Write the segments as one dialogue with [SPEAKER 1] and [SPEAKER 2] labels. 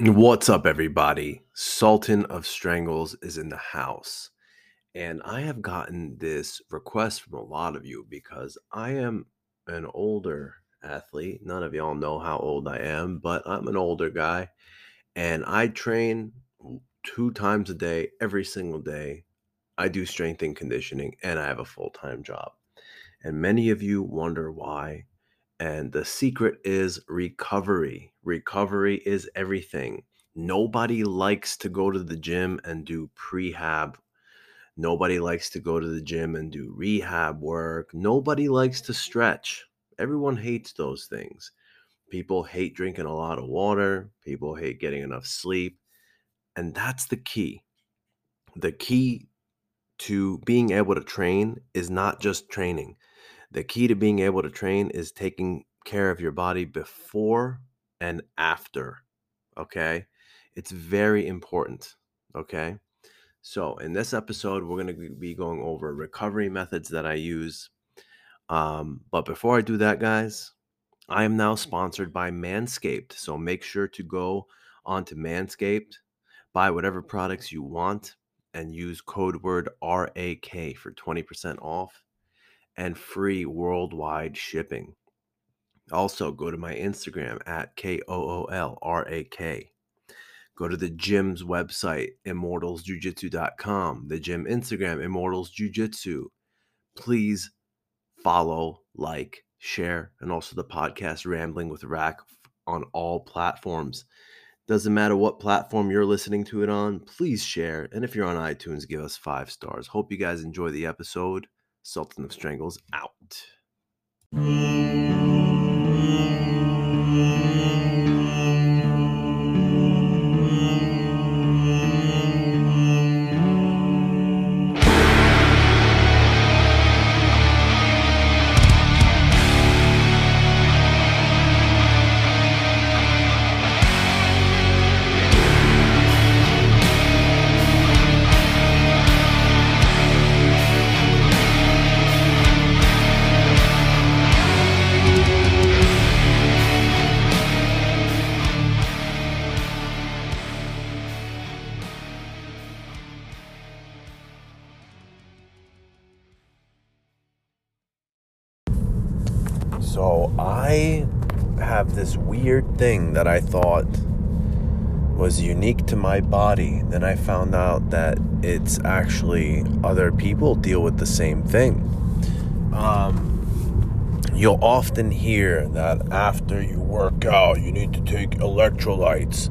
[SPEAKER 1] What's up, everybody? Sultan of Strangles is in the house. And I have gotten this request from a lot of you because I am an older athlete. None of y'all know how old I am, but I'm an older guy. And I train two times a day, every single day. I do strength and conditioning, and I have a full time job. And many of you wonder why and the secret is recovery. Recovery is everything. Nobody likes to go to the gym and do prehab. Nobody likes to go to the gym and do rehab work. Nobody likes to stretch. Everyone hates those things. People hate drinking a lot of water. People hate getting enough sleep. And that's the key. The key to being able to train is not just training the key to being able to train is taking care of your body before and after. Okay. It's very important. Okay. So, in this episode, we're going to be going over recovery methods that I use. Um, but before I do that, guys, I am now sponsored by Manscaped. So, make sure to go onto Manscaped, buy whatever products you want, and use code word RAK for 20% off and free worldwide shipping. Also, go to my Instagram at K O O L R A K. Go to the gym's website, immortalsjujitsu.com, the gym Instagram, Immortals Jiu Jitsu. Please follow, like, share, and also the podcast Rambling with Rack on all platforms. Doesn't matter what platform you're listening to it on, please share. And if you're on iTunes, give us five stars. Hope you guys enjoy the episode. Sultan of Strangles out. So I have this weird thing that I thought was unique to my body. Then I found out that it's actually other people deal with the same thing. Um, you'll often hear that after you work out, you need to take electrolytes.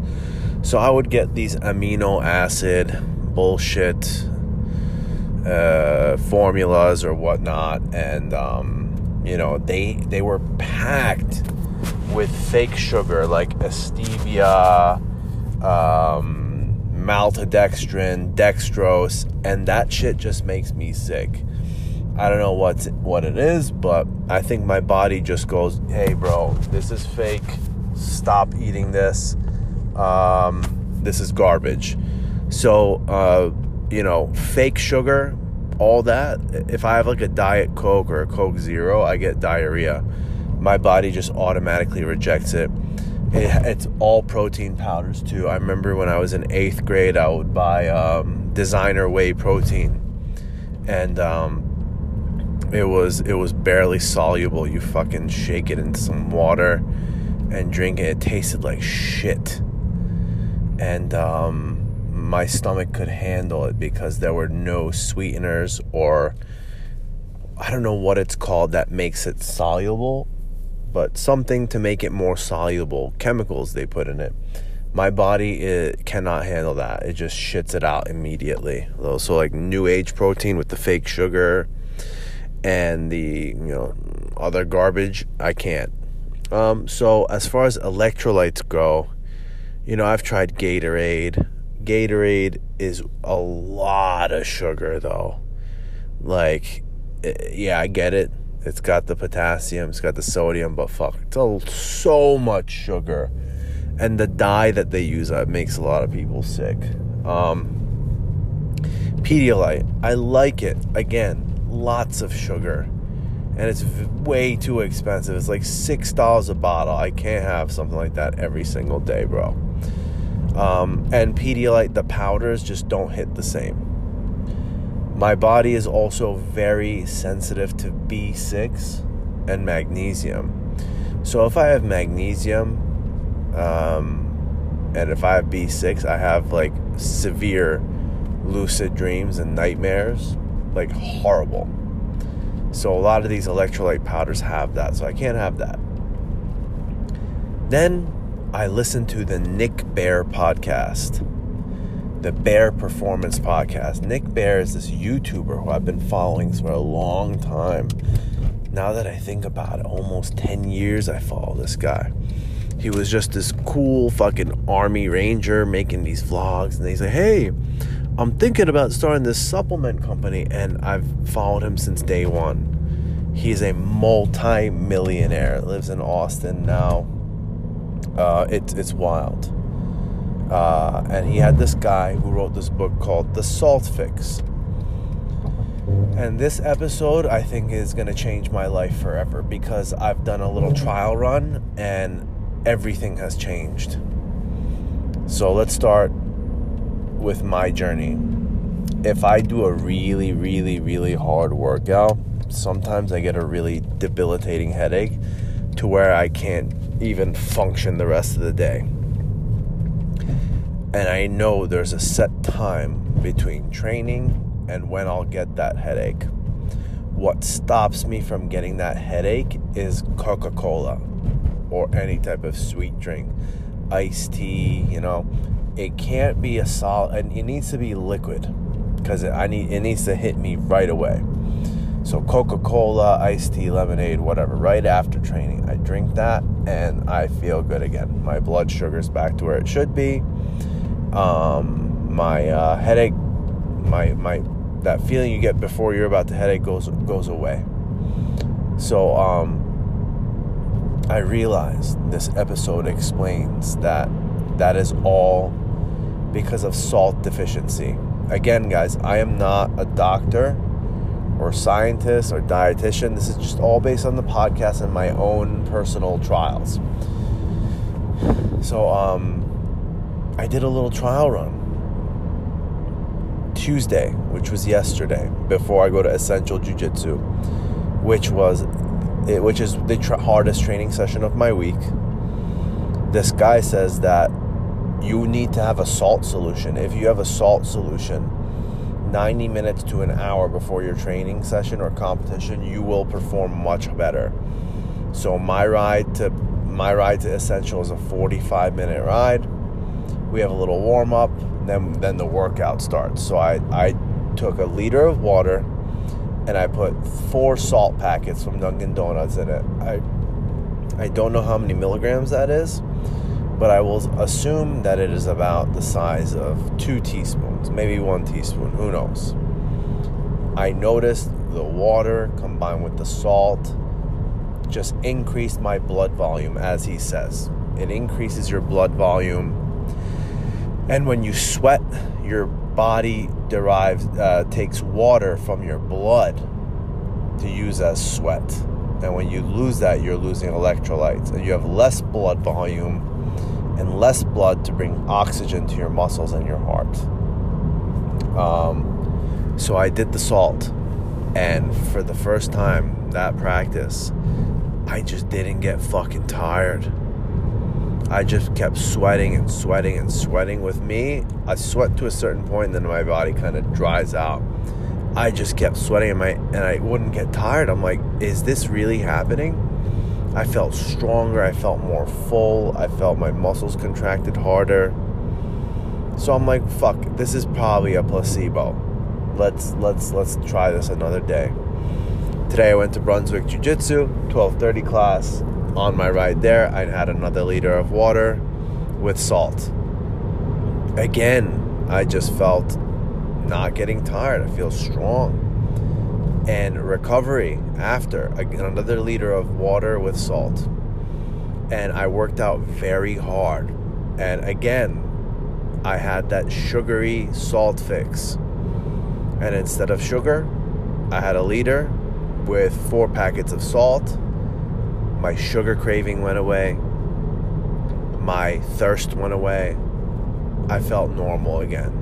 [SPEAKER 1] So I would get these amino acid bullshit uh, formulas or whatnot, and um, you know they they were packed with fake sugar like a stevia um, maltodextrin dextrose and that shit just makes me sick. I don't know what's what it is but i think my body just goes hey bro this is fake. Stop eating this. Um, this is garbage. So uh, you know fake sugar all that, if I have like a Diet Coke or a Coke Zero, I get diarrhea. My body just automatically rejects it. it it's all protein powders too. I remember when I was in eighth grade, I would buy um, designer whey protein, and um, it was it was barely soluble. You fucking shake it in some water and drink it. It tasted like shit, and um, my stomach could handle it because there were no sweeteners or I don't know what it's called that makes it soluble, but something to make it more soluble, chemicals they put in it. My body it cannot handle that. It just shits it out immediately. So like new age protein with the fake sugar and the you know other garbage, I can't. Um, so as far as electrolytes go, you know I've tried Gatorade. Gatorade is a lot of sugar, though. Like, eh, yeah, I get it. It's got the potassium, it's got the sodium, but fuck, it's a, so much sugar. And the dye that they use uh, makes a lot of people sick. Um, Pedialyte, I like it. Again, lots of sugar. And it's way too expensive. It's like $6 a bottle. I can't have something like that every single day, bro. Um, and Pedialyte, the powders just don't hit the same. My body is also very sensitive to B6 and magnesium. So if I have magnesium, um, and if I have B6, I have like severe lucid dreams and nightmares, like horrible. So a lot of these electrolyte powders have that, so I can't have that. Then I listened to the Nick Bare podcast, the Bare Performance podcast. Nick Bare is this YouTuber who I've been following for a long time. Now that I think about it, almost 10 years I follow this guy. He was just this cool fucking army ranger making these vlogs, and he's like, hey, I'm thinking about starting this supplement company, and I've followed him since day one. He's a multi millionaire, lives in Austin now. Uh, it's, it's wild. Uh, and he had this guy who wrote this book called The Salt Fix. And this episode, I think, is going to change my life forever because I've done a little trial run and everything has changed. So let's start with my journey. If I do a really, really, really hard workout, sometimes I get a really debilitating headache to where I can't even function the rest of the day. And I know there's a set time between training and when I'll get that headache. What stops me from getting that headache is Coca Cola or any type of sweet drink, iced tea, you know. It can't be a solid, and it needs to be liquid because I need it needs to hit me right away. So Coca Cola, iced tea, lemonade, whatever, right after training, I drink that and I feel good again. My blood sugar's back to where it should be. Um, my uh, headache, my my that feeling you get before you're about to headache goes goes away. So um, I realized this episode explains that that is all because of salt deficiency. Again, guys, I am not a doctor or scientist or dietitian. This is just all based on the podcast and my own personal trials. So, um, I did a little trial run Tuesday, which was yesterday, before I go to Essential Jiu Jitsu, which was which is the hardest training session of my week. This guy says that you need to have a salt solution. If you have a salt solution, 90 minutes to an hour before your training session or competition, you will perform much better. So my ride to my ride to Essential is a 45 minute ride. We have a little warm up, then then the workout starts. So I I took a liter of water and I put four salt packets from Dunkin' Donuts in it. I I don't know how many milligrams that is, but I will assume that it is about the size of two teaspoons, maybe one teaspoon, who knows. I noticed the water combined with the salt just increased my blood volume, as he says. It increases your blood volume. And when you sweat, your body derives uh, takes water from your blood to use as sweat and when you lose that you're losing electrolytes and you have less blood volume and less blood to bring oxygen to your muscles and your heart um, so i did the salt and for the first time that practice i just didn't get fucking tired I just kept sweating and sweating and sweating. With me, I sweat to a certain point, then my body kind of dries out. I just kept sweating, and my and I wouldn't get tired. I'm like, is this really happening? I felt stronger. I felt more full. I felt my muscles contracted harder. So I'm like, fuck, this is probably a placebo. Let's let's let's try this another day. Today I went to Brunswick Jiu Jitsu, 12:30 class on my ride there, I had another liter of water with salt. Again, I just felt not getting tired. I feel strong. And recovery after another liter of water with salt. And I worked out very hard. And again, I had that sugary salt fix. And instead of sugar, I had a liter with four packets of salt my sugar craving went away, my thirst went away, I felt normal again.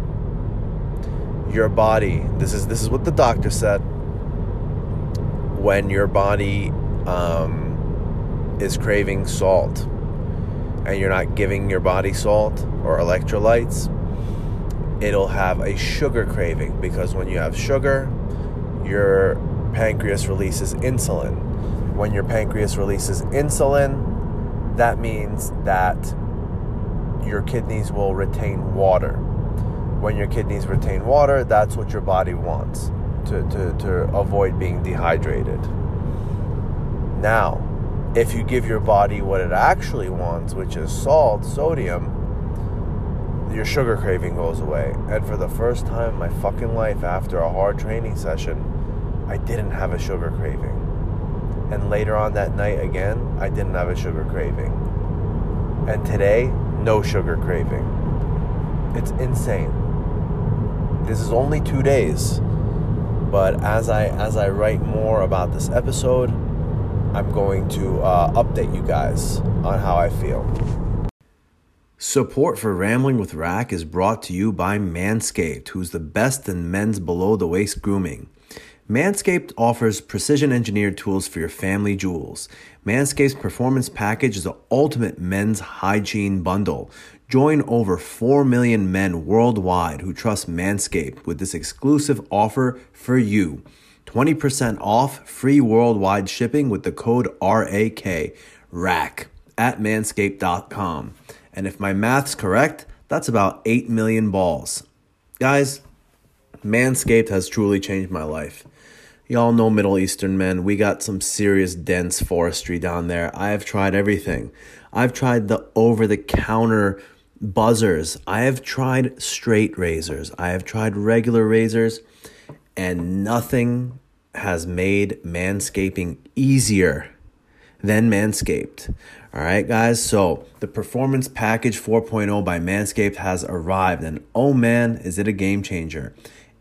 [SPEAKER 1] Your body, this is this is what the doctor said. When your body um, is craving salt, and you're not giving your body salt or electrolytes, it'll have a sugar craving because when you have sugar, your pancreas releases insulin. When your pancreas releases insulin, that means that your kidneys will retain water. When your kidneys retain water, that's what your body wants to, to, to avoid being dehydrated. Now, if you give your body what it actually wants, which is salt, sodium, your sugar craving goes away. And for the first time in my fucking life, after a hard training session, I didn't have a sugar craving. And later on that night again, I didn't have a sugar craving. And today, no sugar craving. It's insane. This is only 2 days. But as I as I write more about this episode, I'm going to uh, update you guys on how I feel. Support for Rambling with Rack is brought to you by Manscaped, who's the best in men's below the waist grooming. Manscaped offers precision engineered tools for your family jewels. Manscaped's performance package is the ultimate men's hygiene bundle. Join over 4 million men worldwide who trust Manscaped with this exclusive offer for you 20% off free worldwide shipping with the code RAK, RAK, at manscaped.com. And if my math's correct, that's about 8 million balls. Guys, Manscaped has truly changed my life. Y'all know Middle Eastern men. We got some serious dense forestry down there. I have tried everything. I've tried the over the counter buzzers. I have tried straight razors. I have tried regular razors, and nothing has made manscaping easier than Manscaped. All right, guys. So the Performance Package 4.0 by Manscaped has arrived, and oh man, is it a game changer!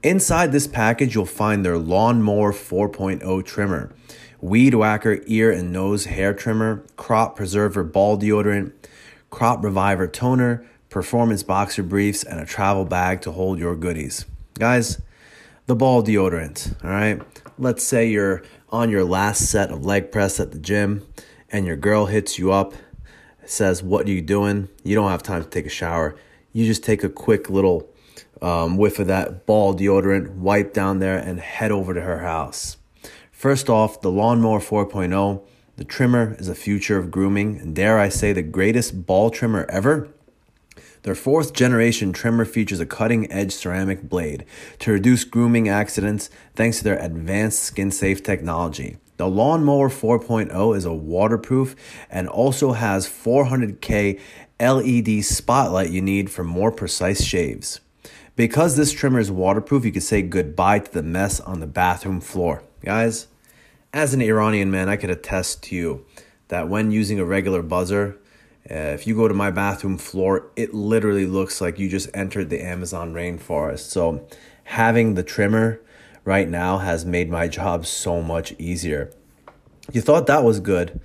[SPEAKER 1] Inside this package, you'll find their Lawnmower 4.0 trimmer, Weed Whacker ear and nose hair trimmer, Crop Preserver ball deodorant, Crop Reviver toner, Performance boxer briefs, and a travel bag to hold your goodies. Guys, the ball deodorant, all right? Let's say you're on your last set of leg press at the gym and your girl hits you up, says, What are you doing? You don't have time to take a shower. You just take a quick little um, whiff of that ball deodorant, wipe down there, and head over to her house. First off, the Lawnmower 4.0, the trimmer is a future of grooming, and dare I say, the greatest ball trimmer ever. Their fourth generation trimmer features a cutting edge ceramic blade to reduce grooming accidents thanks to their advanced skin safe technology. The Lawnmower 4.0 is a waterproof and also has 400K LED spotlight you need for more precise shaves. Because this trimmer is waterproof, you can say goodbye to the mess on the bathroom floor. Guys, as an Iranian man, I could attest to you that when using a regular buzzer, uh, if you go to my bathroom floor, it literally looks like you just entered the Amazon rainforest. So, having the trimmer right now has made my job so much easier. You thought that was good.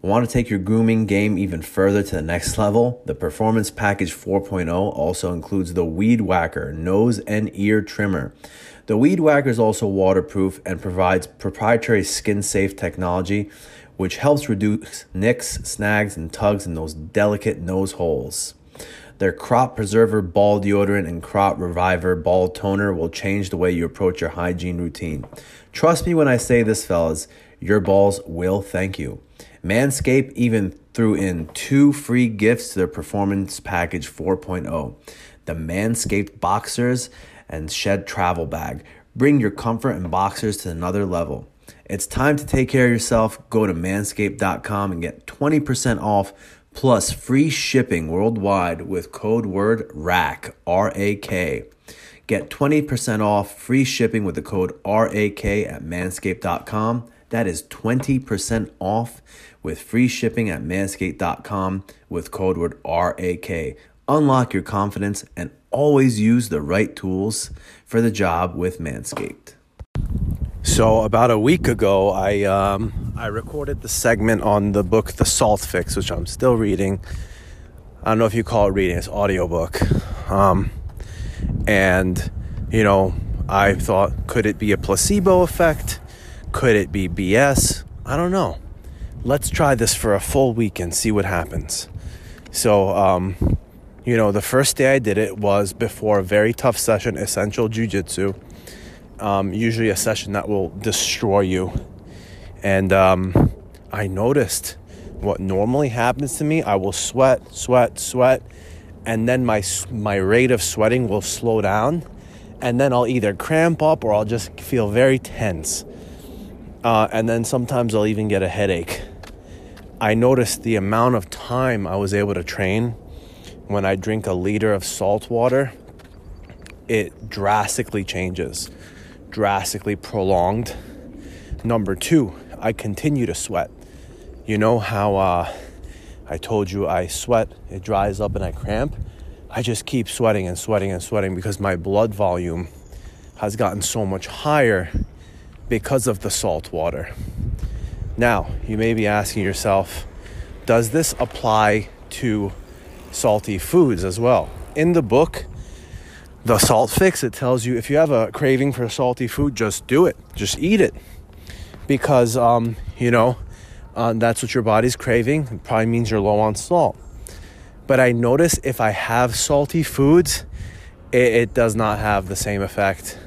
[SPEAKER 1] Want to take your grooming game even further to the next level? The Performance Package 4.0 also includes the Weed Whacker nose and ear trimmer. The Weed Whacker is also waterproof and provides proprietary skin safe technology, which helps reduce nicks, snags, and tugs in those delicate nose holes. Their Crop Preserver Ball Deodorant and Crop Reviver Ball Toner will change the way you approach your hygiene routine. Trust me when I say this, fellas, your balls will thank you. Manscaped even threw in two free gifts to their Performance Package 4.0 the Manscaped Boxers and Shed Travel Bag. Bring your comfort and boxers to another level. It's time to take care of yourself. Go to manscaped.com and get 20% off plus free shipping worldwide with code word RAK, R A K. Get 20% off free shipping with the code RAK at manscaped.com. That is 20% off with free shipping at manscaped.com with code word RAK. Unlock your confidence and always use the right tools for the job with Manscaped. So about a week ago, I um, I recorded the segment on the book The Salt Fix, which I'm still reading. I don't know if you call it reading; it's audiobook. Um, and, you know, I thought, could it be a placebo effect? Could it be BS? I don't know. Let's try this for a full week and see what happens. So, um, you know, the first day I did it was before a very tough session, essential jujitsu. Um, usually a session that will destroy you. And um, I noticed what normally happens to me. I will sweat, sweat, sweat, and then my my rate of sweating will slow down, and then I'll either cramp up or I'll just feel very tense. Uh, and then sometimes I'll even get a headache. I noticed the amount of time I was able to train when I drink a liter of salt water. It drastically changes, drastically prolonged. Number two, I continue to sweat. You know how uh, I told you I sweat, it dries up, and I cramp? I just keep sweating and sweating and sweating because my blood volume has gotten so much higher because of the salt water. Now, you may be asking yourself, does this apply to salty foods as well? In the book, The Salt Fix, it tells you if you have a craving for salty food, just do it, just eat it. Because, um, you know, uh, that's what your body's craving. It probably means you're low on salt. But I notice if I have salty foods, it, it does not have the same effect.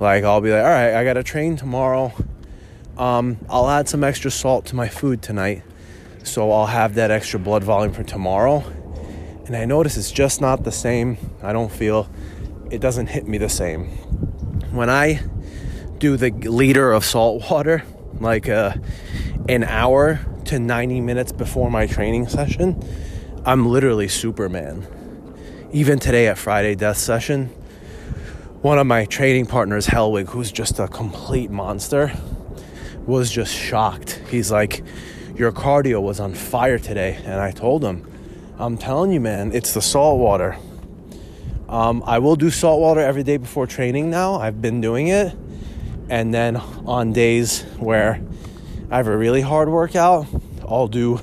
[SPEAKER 1] Like I'll be like, all right, I got to train tomorrow. Um, I'll add some extra salt to my food tonight, so I'll have that extra blood volume for tomorrow. And I notice it's just not the same. I don't feel it doesn't hit me the same. When I do the liter of salt water, like uh, an hour to 90 minutes before my training session, I'm literally Superman. Even today at Friday Death Session, one of my training partners, Helwig, who's just a complete monster, was just shocked. He's like, Your cardio was on fire today. And I told him, I'm telling you, man, it's the salt water. Um, I will do salt water every day before training now. I've been doing it. And then on days where I have a really hard workout, I'll do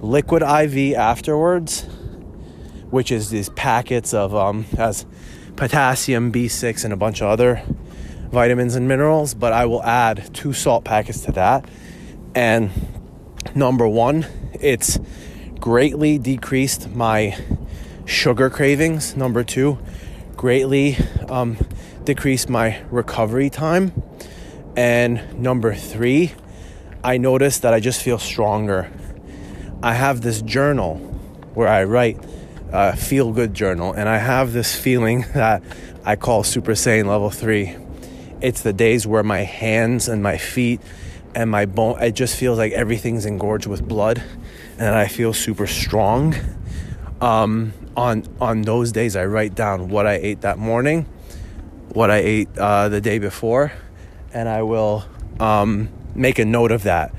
[SPEAKER 1] liquid IV afterwards, which is these packets of um, has potassium, B6, and a bunch of other vitamins and minerals. But I will add two salt packets to that. And number one, it's greatly decreased my sugar cravings. Number two, greatly um, decreased my recovery time. And number three, I noticed that I just feel stronger. I have this journal where I write a feel good journal, and I have this feeling that I call Super Saiyan Level 3. It's the days where my hands and my feet and my bone, it just feels like everything's engorged with blood, and I feel super strong. Um, on on those days, I write down what I ate that morning, what I ate uh, the day before, and I will um, make a note of that.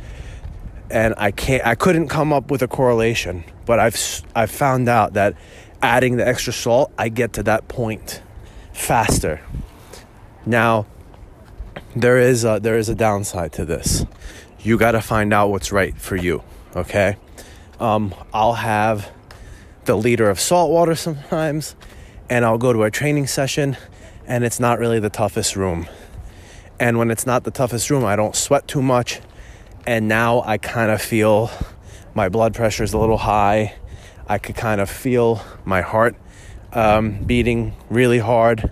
[SPEAKER 1] And I can't I couldn't come up with a correlation, but I've I've found out that adding the extra salt, I get to that point faster. Now, there is a, there is a downside to this. You got to find out what's right for you, okay? Um, I'll have the liter of salt water sometimes, and I'll go to a training session, and it's not really the toughest room. And when it's not the toughest room, I don't sweat too much. And now I kind of feel my blood pressure is a little high. I could kind of feel my heart um, beating really hard.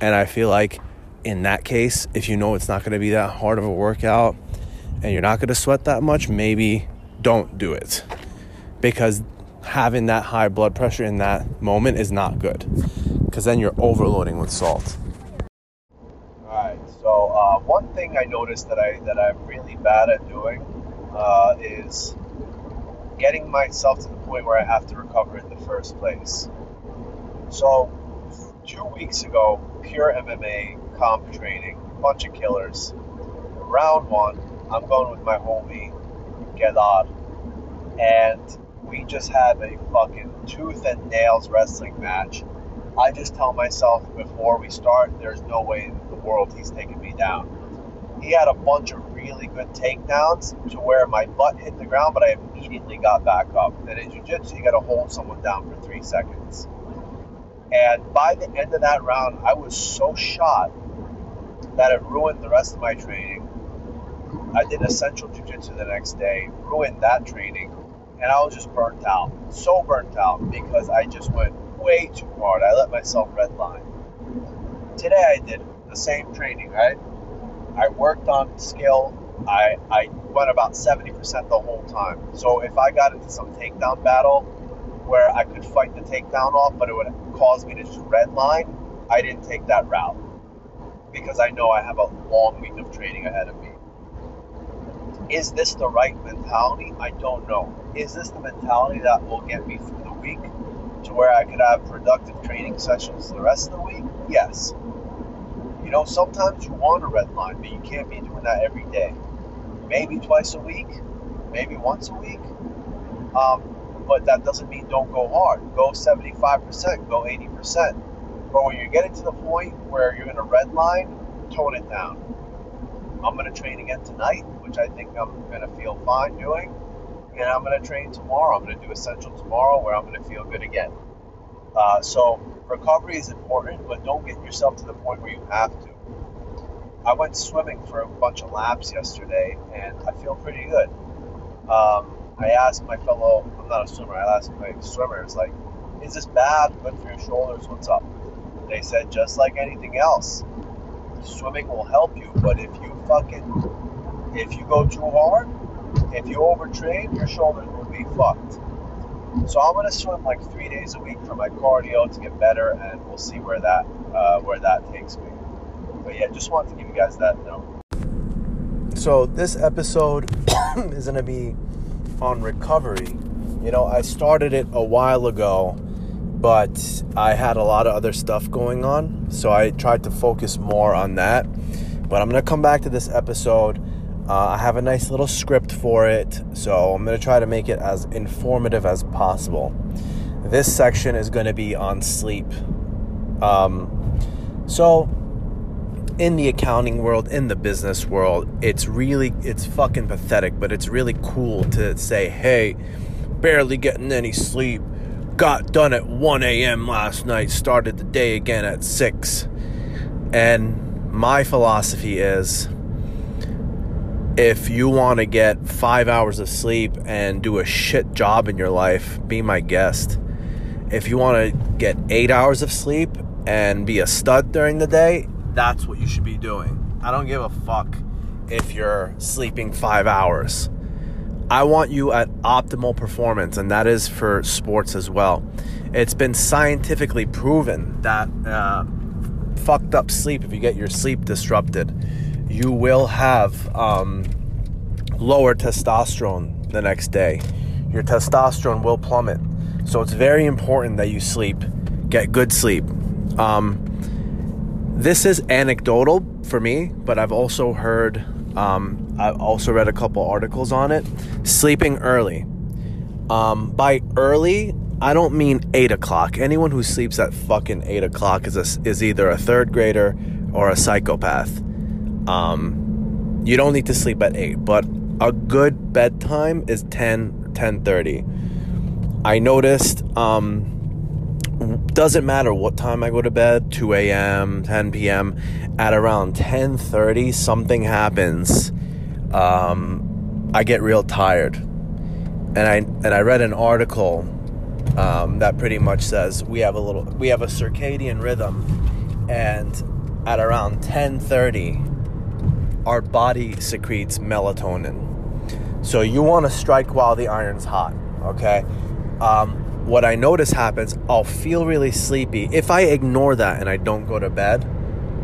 [SPEAKER 1] And I feel like in that case, if you know it's not going to be that hard of a workout and you're not going to sweat that much, maybe don't do it. Because having that high blood pressure in that moment is not good. Because then you're overloading with salt. All right. So uh, one thing I noticed that I that I'm really bad at doing uh, is getting myself to the point where I have to recover in the first place. So two weeks ago, pure MMA comp training, bunch of killers. Round one, I'm going with my homie Gedad, and we just had a fucking tooth and nails wrestling match. I just tell myself before we start, there's no way in the world he's taking me down. He had a bunch of really good takedowns to where my butt hit the ground, but I immediately got back up. And in jiu-jitsu, you got to hold someone down for three seconds. And by the end of that round, I was so shot that it ruined the rest of my training. I did essential jiu-jitsu the next day, ruined that training, and I was just burnt out. So burnt out because I just went way too hard. I let myself redline. Today I did the same training, right? I worked on skill. I, I went about 70% the whole time. So if I got into some takedown battle where I could fight the takedown off, but it would cause me to just redline, I didn't take that route because I know I have a long week of training ahead of me. Is this the right mentality? I don't know. Is this the mentality that will get me through the week to where I could have productive training sessions the rest of the week? Yes. You know, sometimes you want a red line, but you can't be doing that every day. Maybe twice a week, maybe once a week. Um, but that doesn't mean don't go hard. Go 75%, go 80%. But when you're getting to the point where you're going to red line, tone it down. I'm going to train again tonight, which I think I'm going to feel fine doing. And I'm going to train tomorrow. I'm going to do essential tomorrow where I'm going to feel good again. Uh, so recovery is important, but don't get yourself to the point where you have to. I went swimming for a bunch of laps yesterday, and I feel pretty good. Um, I asked my fellow, I'm not a swimmer, I asked my swimmers, like, is this bad? Good for your shoulders? What's up? They said, just like anything else, swimming will help you, but if you fucking, if you go too hard, if you overtrain, your shoulders will be fucked. So I'm gonna swim like three days a week for my cardio to get better, and we'll see where that uh, where that takes me. But yeah, just wanted to give you guys that note. So this episode is gonna be on recovery. You know, I started it a while ago, but I had a lot of other stuff going on, so I tried to focus more on that. But I'm gonna come back to this episode uh, I have a nice little script for it, so I'm going to try to make it as informative as possible. This section is going to be on sleep. Um, so, in the accounting world, in the business world, it's really, it's fucking pathetic, but it's really cool to say, hey, barely getting any sleep, got done at 1 a.m. last night, started the day again at 6. And my philosophy is, if you want to get five hours of sleep and do a shit job in your life, be my guest. If you want to get eight hours of sleep and be a stud during the day, that's what you should be doing. I don't give a fuck if you're sleeping five hours. I want you at optimal performance, and that is for sports as well. It's been scientifically proven that uh, fucked up sleep, if you get your sleep disrupted, you will have um, lower testosterone the next day. Your testosterone will plummet. So it's very important that you sleep, get good sleep. Um, this is anecdotal for me, but I've also heard, um, I've also read a couple articles on it. Sleeping early. Um, by early, I don't mean 8 o'clock. Anyone who sleeps at fucking 8 o'clock is, a, is either a third grader or a psychopath. Um, you don't need to sleep at 8, but a good bedtime is 10 10:30. I noticed um, doesn't matter what time I go to bed, 2 a.m., 10 p.m. At around 10:30, something happens. Um, I get real tired, and I and I read an article um, that pretty much says we have a little we have a circadian rhythm, and at around 10:30 our body secretes melatonin. So you want to strike while the iron's hot, okay? Um, what I notice happens, I'll feel really sleepy. If I ignore that and I don't go to bed,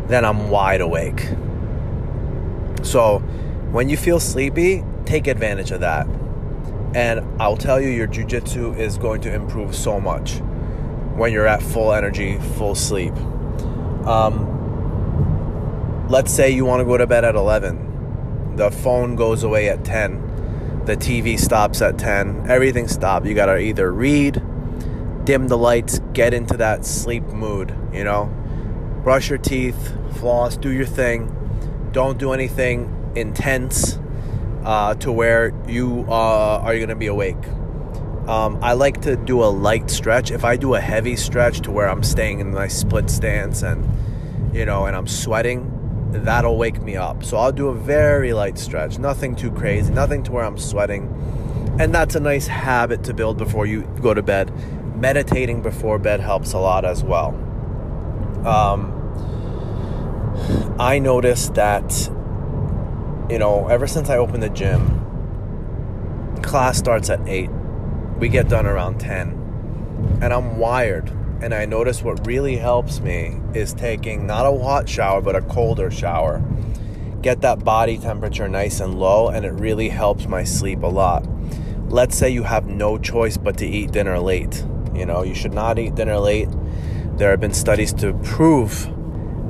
[SPEAKER 1] then I'm wide awake. So when you feel sleepy, take advantage of that. And I'll tell you, your jujitsu is going to improve so much when you're at full energy, full sleep. Um, let's say you want to go to bed at 11 the phone goes away at 10 the tv stops at 10 everything stops. You gotta either read dim the lights get into that sleep mood you know? Brush your teeth floss do your thing. Don't do anything intense uh, to where you uh, are going to be awake. Um, I like to do a light stretch. If I do a heavy stretch to where I'm staying in my split stance and you know, and I'm sweating, that'll wake me up. So I'll do a very light stretch, nothing too crazy, nothing to where I'm sweating. And that's a nice habit to build before you go to bed. Meditating before bed helps a lot as well. Um, I noticed that, you know, ever since I opened the gym, class starts at 8. We get done around 10. And I'm wired. And I notice what really helps me is taking not a hot shower, but a colder shower. Get that body temperature nice and low, and it really helps my sleep a lot. Let's say you have no choice but to eat dinner late. You know, you should not eat dinner late. There have been studies to prove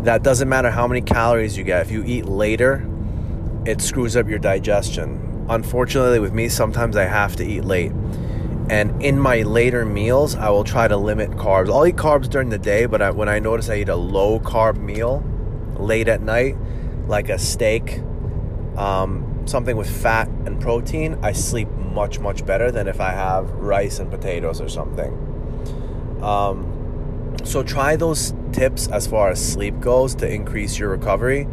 [SPEAKER 1] that doesn't matter how many calories you get. If you eat later, it screws up your digestion. Unfortunately, with me, sometimes I have to eat late. And in my later meals, I will try to limit carbs. I'll eat carbs during the day, but I, when I notice I eat a low carb meal late at night, like a steak, um, something with fat and protein, I sleep much, much better than if I have rice and potatoes or something. Um, so try those tips as far as sleep goes to increase your recovery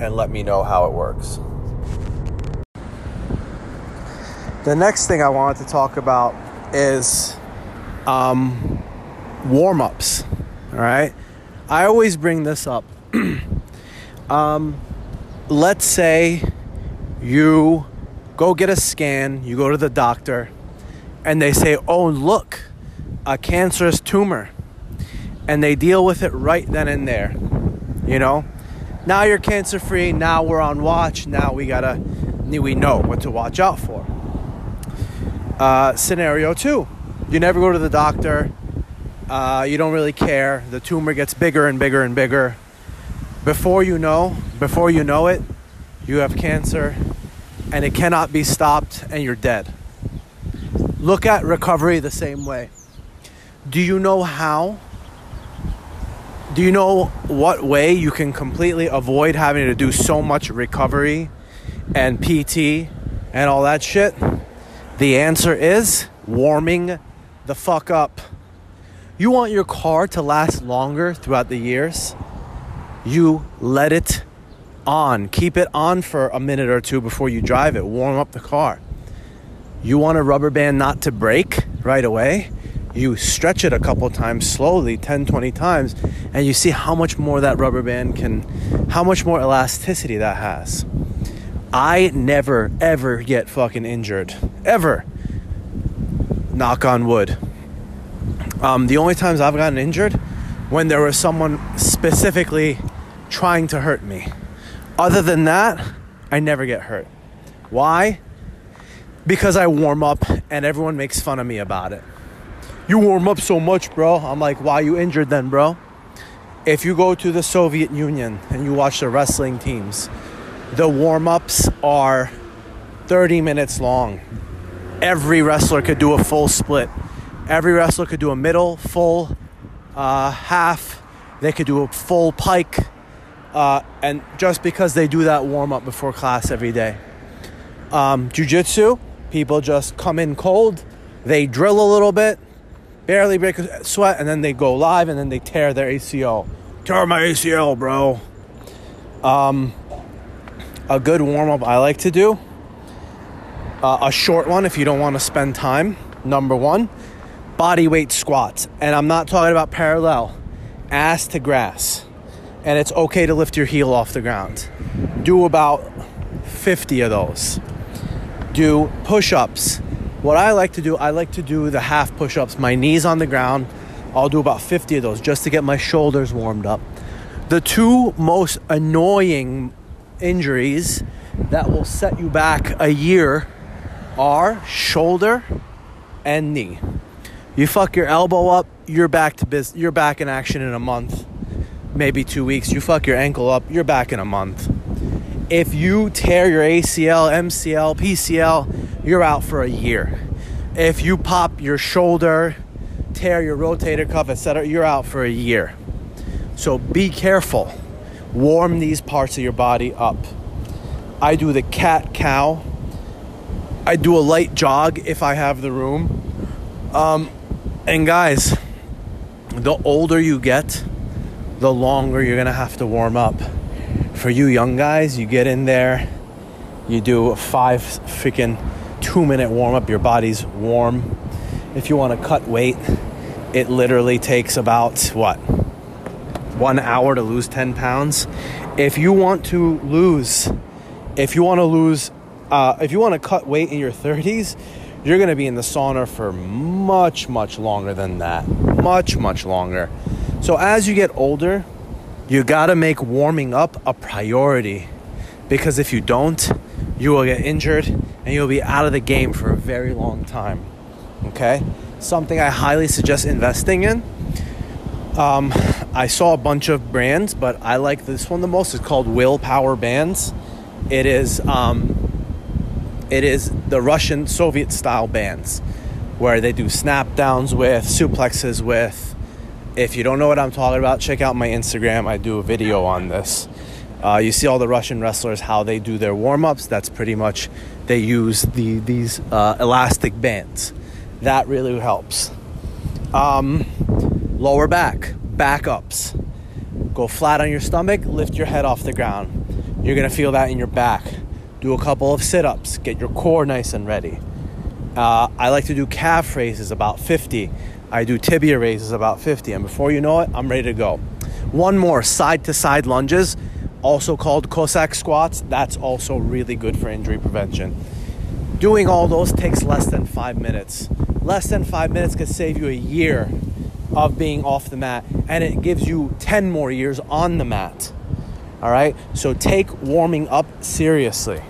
[SPEAKER 1] and let me know how it works. The next thing I wanted to talk about is um, warm ups. All right. I always bring this up. um, let's say you go get a scan, you go to the doctor, and they say, oh, look, a cancerous tumor and they deal with it right then and there. You know, now you're cancer free. Now we're on watch. Now we gotta, we know what to watch out for. Uh, scenario two, you never go to the doctor. Uh, you don't really care. The tumor gets bigger and bigger and bigger. Before you know, before you know it, you have cancer, and it cannot be stopped, and you're dead. Look at recovery the same way. Do you know how do you know what way you can completely avoid having to do so much recovery and PT and all that shit? The answer is warming the fuck up. You want your car to last longer throughout the years? You let it on. Keep it on for a minute or two before you drive it. Warm up the car. You want a rubber band not to break right away? you stretch it a couple times slowly 10 20 times and you see how much more that rubber band can how much more elasticity that has i never ever get fucking injured. Ever. Knock on wood. Um, the only times i've gotten injured when there was someone specifically trying to hurt me. Other than that i never get hurt. Why? Because i warm up and everyone makes fun of me about it. You warm up so much, bro. I'm like, why you injured then, bro? If you go to the Soviet Union and you watch the wrestling teams, the warm ups are 30 minutes long. Every wrestler could do a full split. Every wrestler could do a middle, full, uh, half. They could do a full pike. Uh, and just because they do that warm up before class every day. Um, Jiu jitsu, people just come in cold, they drill a little bit, barely break a sweat, and then they go live and then they tear their ACL. Tear my ACL, bro. Um, a good warm up I like to do. Uh, a short one if you don't want to spend time. Number one, body weight squats. And I'm not talking about parallel, ass to grass. And it's okay to lift your heel off the ground. Do about 50 of those. Do push ups what I like to do, I like to do the half push ups, my knees on the ground. I'll do about 50 of those just to get my shoulders warmed up. The two most annoying injuries that will set you back a year are shoulder and knee. You fuck your elbow up, you're back to biz- you're back in action in a month, maybe 2 weeks. You fuck your ankle up, you're back in a month. If you tear your ACL, MCL, PCL, you're out for a year. If you pop your shoulder, tear your rotator cuff, etc., you're out for a year. So be careful. Warm these parts of your body up. I do the cat cow. I do a light jog if I have the room. Um, and guys, the older you get, the longer you're gonna have to warm up. For you young guys, you get in there, you do a five freaking two minute warm up, your body's warm. If you wanna cut weight, it literally takes about what? One hour to lose 10 pounds. If you want to lose, if you wanna lose, uh, if you wanna cut weight in your 30s, you're gonna be in the sauna for much, much longer than that. Much, much longer. So as you get older, you gotta make warming up a priority because if you don't, you will get injured and you'll be out of the game for a very long time. Okay? Something I highly suggest investing in. Um, I saw a bunch of brands, but I like this one the most. It's called Willpower Bands. It is um, it is the Russian Soviet style bands where they do snap downs with, suplexes with, if you don't know what I'm talking about, check out my Instagram. I do a video on this. Uh, you see all the Russian wrestlers how they do their warm ups. That's pretty much they use the these uh, elastic bands. That really helps. Um, lower back, back ups. Go flat on your stomach, lift your head off the ground. You're gonna feel that in your back. Do a couple of sit ups, get your core nice and ready. Uh, I like to do calf raises about 50 I do tibia raises about 50, and before you know it, I'm ready to go. One more side to side lunges, also called Cossack squats. That's also really good for injury prevention. Doing all those takes less than five minutes. Less than five minutes could save you a year of being off the mat, and it gives you 10 more years on the mat. All right, so take warming up seriously.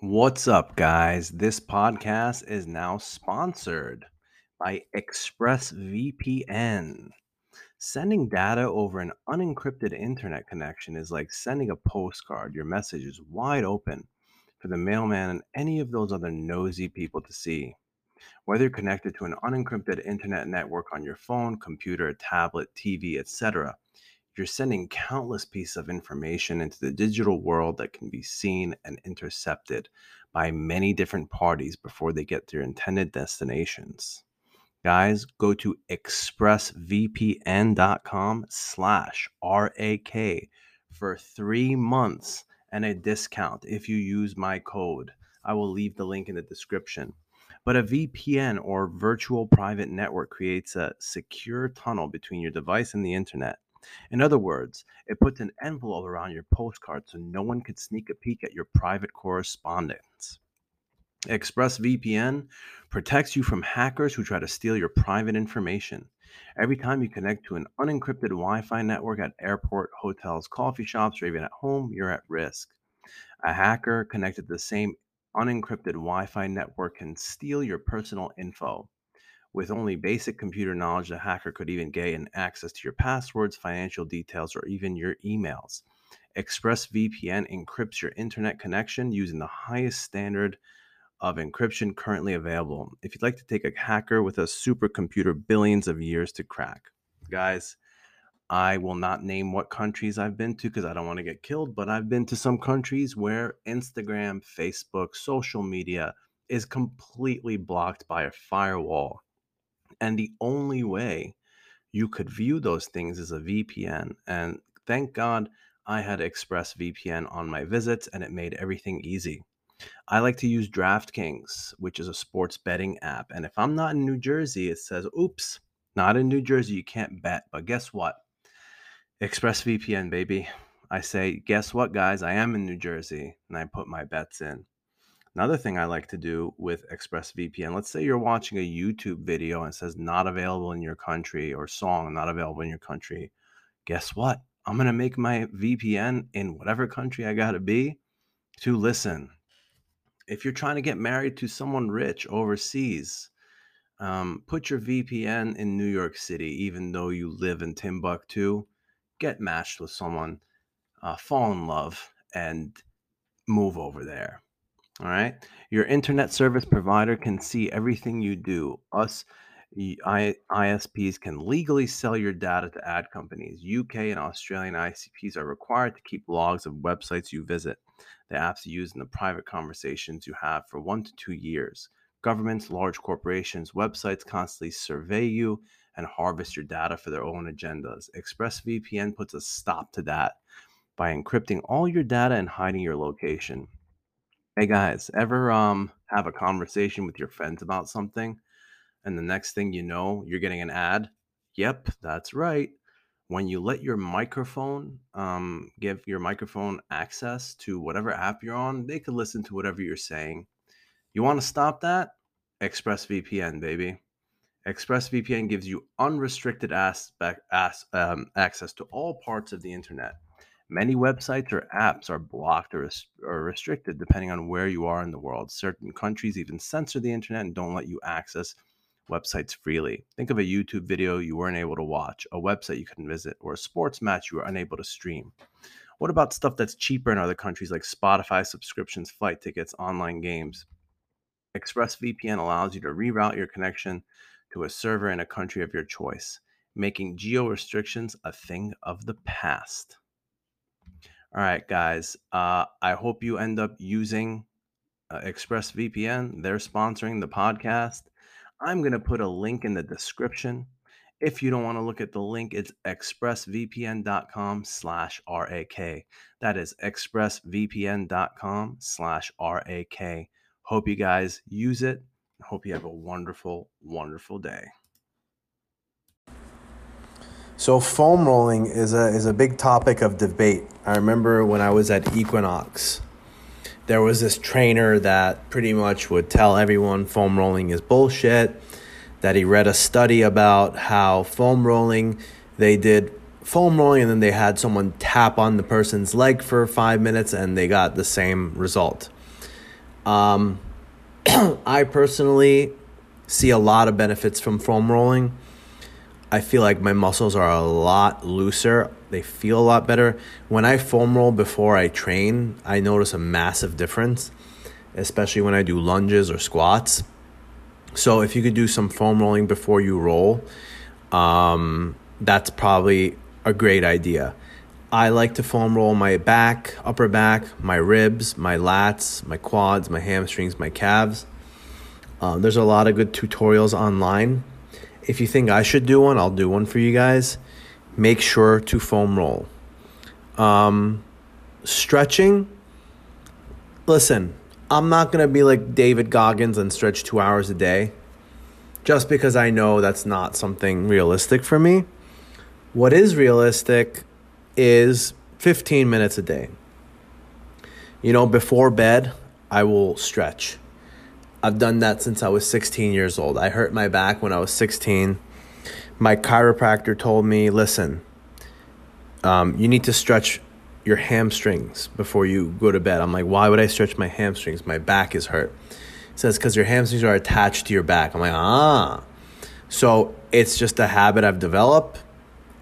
[SPEAKER 1] What's up, guys? This podcast is now sponsored by ExpressVPN. Sending data over an unencrypted internet connection is like sending a postcard. Your message is wide open for the mailman and any of those other nosy people to see. Whether you're connected to an unencrypted internet network on your phone, computer, tablet, TV, etc., you're sending countless pieces of information into the digital world that can be seen and intercepted by many different parties before they get to their intended destinations. Guys, go to expressvpn.com slash RAK for three months and a discount if you use my code. I will leave the link in the description. But a VPN or virtual private network creates a secure tunnel between your device and the internet. In other words, it puts an envelope around your postcard so no one could sneak a peek at your private correspondence. ExpressVPN protects you from hackers who try to steal your private information. Every time you connect to an unencrypted Wi Fi network at airport, hotels, coffee shops, or even at home, you're at risk. A hacker connected to the same unencrypted Wi Fi network can steal your personal info. With only basic computer knowledge, a hacker could even gain access to your passwords, financial details, or even your emails. ExpressVPN encrypts your internet connection using the highest standard of encryption currently available. If you'd like to take a hacker with a supercomputer billions of years to crack, guys, I will not name what countries I've been to because I don't want to get killed, but I've been to some countries where Instagram, Facebook, social media is completely blocked by a firewall. And the only way you could view those things is a VPN. And thank God I had ExpressVPN on my visits and it made everything easy. I like to use DraftKings, which is a sports betting app. And if I'm not in New Jersey, it says, oops, not in New Jersey, you can't bet. But guess what? ExpressVPN, baby. I say, guess what, guys? I am in New Jersey and I put my bets in. Another thing I like to do with ExpressVPN, let's say you're watching a YouTube video and it says not available in your country or song not available in your country. Guess what? I'm going to make my VPN in whatever country I got to be to listen. If you're trying to get married to someone rich overseas, um, put your VPN in New York City, even though you live in Timbuktu. Get matched with someone, uh, fall in love, and move over there. All right. Your internet service provider can see everything you do. Us ISPs can legally sell your data to ad companies. UK and Australian ISPs are required to keep logs of websites you visit, the apps you use, and the private conversations you have for one to two years.
[SPEAKER 2] Governments, large corporations, websites constantly survey you and harvest your data for their own agendas. ExpressVPN puts a stop to that by encrypting all your data and hiding your location. Hey guys, ever um have a conversation with your friends about something and the next thing you know, you're getting an ad? Yep, that's right. When you let your microphone um, give your microphone access to whatever app you're on, they could listen to whatever you're saying. You want to stop that? ExpressVPN, baby. ExpressVPN gives you unrestricted aspect, as, um, access to all parts of the internet. Many websites or apps are blocked or, or restricted depending on where you are in the world. Certain countries even censor the internet and don't let you access websites freely. Think of a YouTube video you weren't able to watch, a website you couldn't visit, or a sports match you were unable to stream. What about stuff that's cheaper in other countries like Spotify subscriptions, flight tickets, online games? ExpressVPN allows you to reroute your connection to a server in a country of your choice, making geo restrictions a thing of the past. All right, guys, uh, I hope you end up using uh, ExpressVPN. They're sponsoring the podcast. I'm going to put a link in the description. If you don't want to look at the link, it's expressvpn.com slash RAK. That is expressvpn.com slash RAK. Hope you guys use it. Hope you have a wonderful, wonderful day.
[SPEAKER 1] So foam rolling is a is a big topic of debate. I remember when I was at Equinox, there was this trainer that pretty much would tell everyone foam rolling is bullshit. That he read a study about how foam rolling, they did foam rolling and then they had someone tap on the person's leg for five minutes and they got the same result. Um, I personally see a lot of benefits from foam rolling. I feel like my muscles are a lot looser. They feel a lot better. When I foam roll before I train, I notice a massive difference, especially when I do lunges or squats. So if you could do some foam rolling before you roll, um, that's probably a great idea. I like to foam roll my back, upper back, my ribs, my lats, my quads, my hamstrings, my calves. Um, there's a lot of good tutorials online if you think I should do one, I'll do one for you guys. Make sure to foam roll. Um, stretching. Listen, I'm not going to be like David Goggins and stretch two hours a day just because I know that's not something realistic for me. What is realistic is 15 minutes a day. You know, before bed, I will stretch. I've done that since I was 16 years old. I hurt my back when I was 16. My chiropractor told me, listen, um, you need to stretch your hamstrings before you go to bed. I'm like, why would I stretch my hamstrings? My back is hurt. He says, because your hamstrings are attached to your back. I'm like, ah. So it's just a habit I've developed.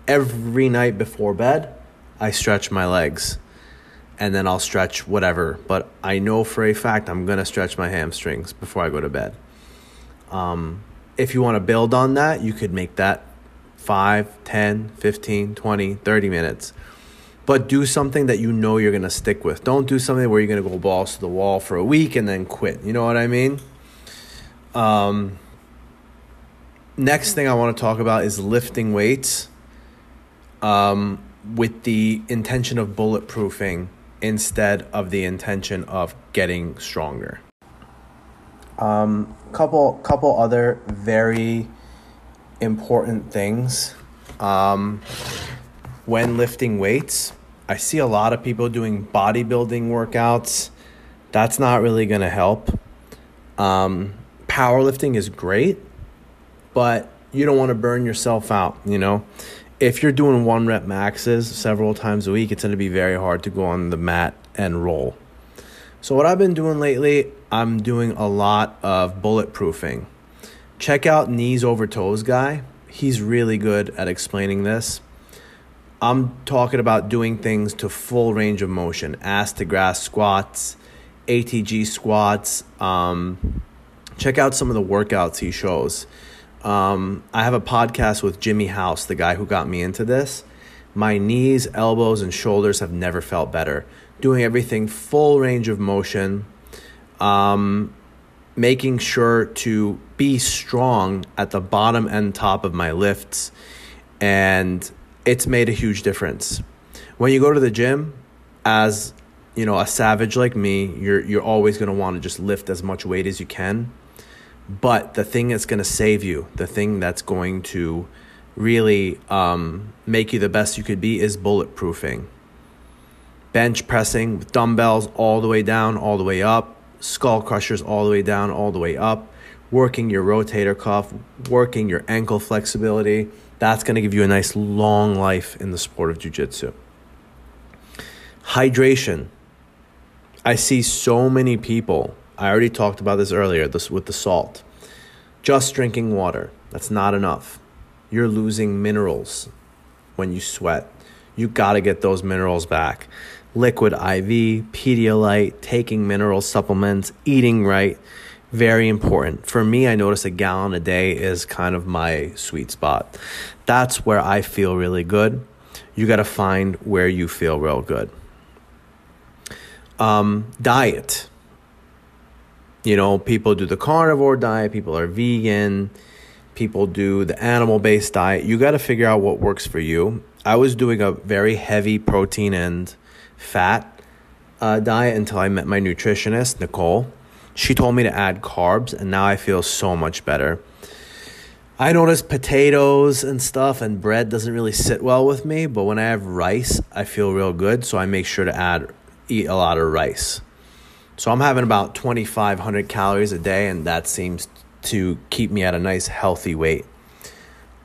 [SPEAKER 1] Every night before bed, I stretch my legs and then I'll stretch whatever. But I know for a fact I'm going to stretch my hamstrings before I go to bed. Um, if you want to build on that, you could make that 5, 10, 15, 20, 30 minutes. But do something that you know you're going to stick with. Don't do something where you're going to go balls to the wall for a week and then quit. You know what I mean? Um, next thing I want to talk about is lifting weights um, with the intention of bulletproofing instead of the intention of getting stronger. Um, couple couple other very important things um, when lifting weights. I see a lot of people doing bodybuilding workouts. That's not really going to help. Um, powerlifting is great, but you don't want to burn yourself out, you know? If you're doing one rep maxes several times a week, it's going to be very hard to go on the mat and roll. So, what I've been doing lately, I'm doing a lot of bulletproofing. Check out Knees Over Toes Guy. He's really good at explaining this. I'm talking about doing things to full range of motion ass to grass squats, ATG squats. Um, check out some of the workouts he shows. Um, I have a podcast with Jimmy House, the guy who got me into this. My knees, elbows, and shoulders have never felt better. Doing everything full range of motion. Um, making sure to be strong at the bottom and top of my lifts. And it's made a huge difference. When you go to the gym, as you know, a savage like me, you're you're always going to want to just lift as much weight as you can. But the thing that's going to save you, the thing that's going to really um, make you the best you could be, is bulletproofing. Bench pressing with dumbbells all the way down, all the way up, skull crushers all the way down, all the way up, working your rotator cuff, working your ankle flexibility. That's going to give you a nice long life in the sport of jiu-jitsu. Hydration. I see so many people. I already talked about this earlier this with the salt. Just drinking water. That's not enough. You're losing minerals when you sweat. You got to get those minerals back liquid IV, Pedialyte, taking mineral supplements, eating right. Very important. For me, I notice a gallon a day is kind of my sweet spot. That's where I feel really good. You got to find where you feel real good. Um, diet. You know, people do the carnivore diet, people are vegan, people do the animal based diet. You got to figure out what works for you. I was doing a very heavy protein and fat uh, diet until I met my nutritionist, Nicole. She told me to add carbs, and now I feel so much better. I notice potatoes and stuff and bread doesn't really sit well with me, but when I have rice, I feel real good, so I make sure to add eat a lot of rice. So I'm having about 2500 calories a day and that seems to keep me at a nice healthy weight.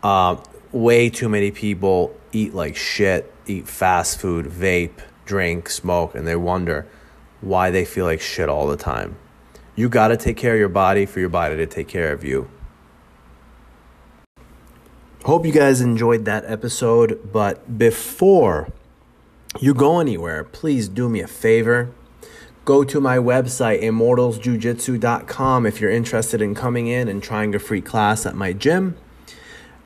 [SPEAKER 1] Uh, way too many people eat like shit, eat fast food, vape, drink, smoke, and they wonder why they feel like shit all the time. You got to take care of your body for your body to take care of you. Hope you guys enjoyed that episode, but before you go anywhere, please do me a favor. Go to my website, immortalsjujitsu.com, if you're interested in coming in and trying a free class at my gym.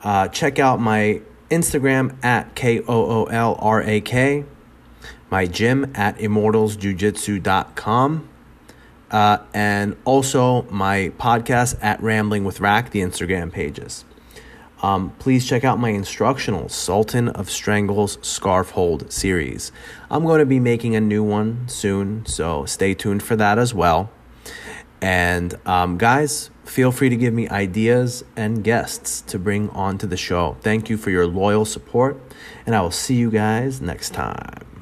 [SPEAKER 1] Uh, check out my Instagram at K O O L R A K my gym at immortalsjujitsu.com, uh, and also my podcast at Rambling with Rack, the Instagram pages. Um, please check out my instructional Sultan of Strangles Scarf Hold series. I'm going to be making a new one soon, so stay tuned for that as well. And um, guys, feel free to give me ideas and guests to bring onto the show. Thank you for your loyal support, and I will see you guys next time.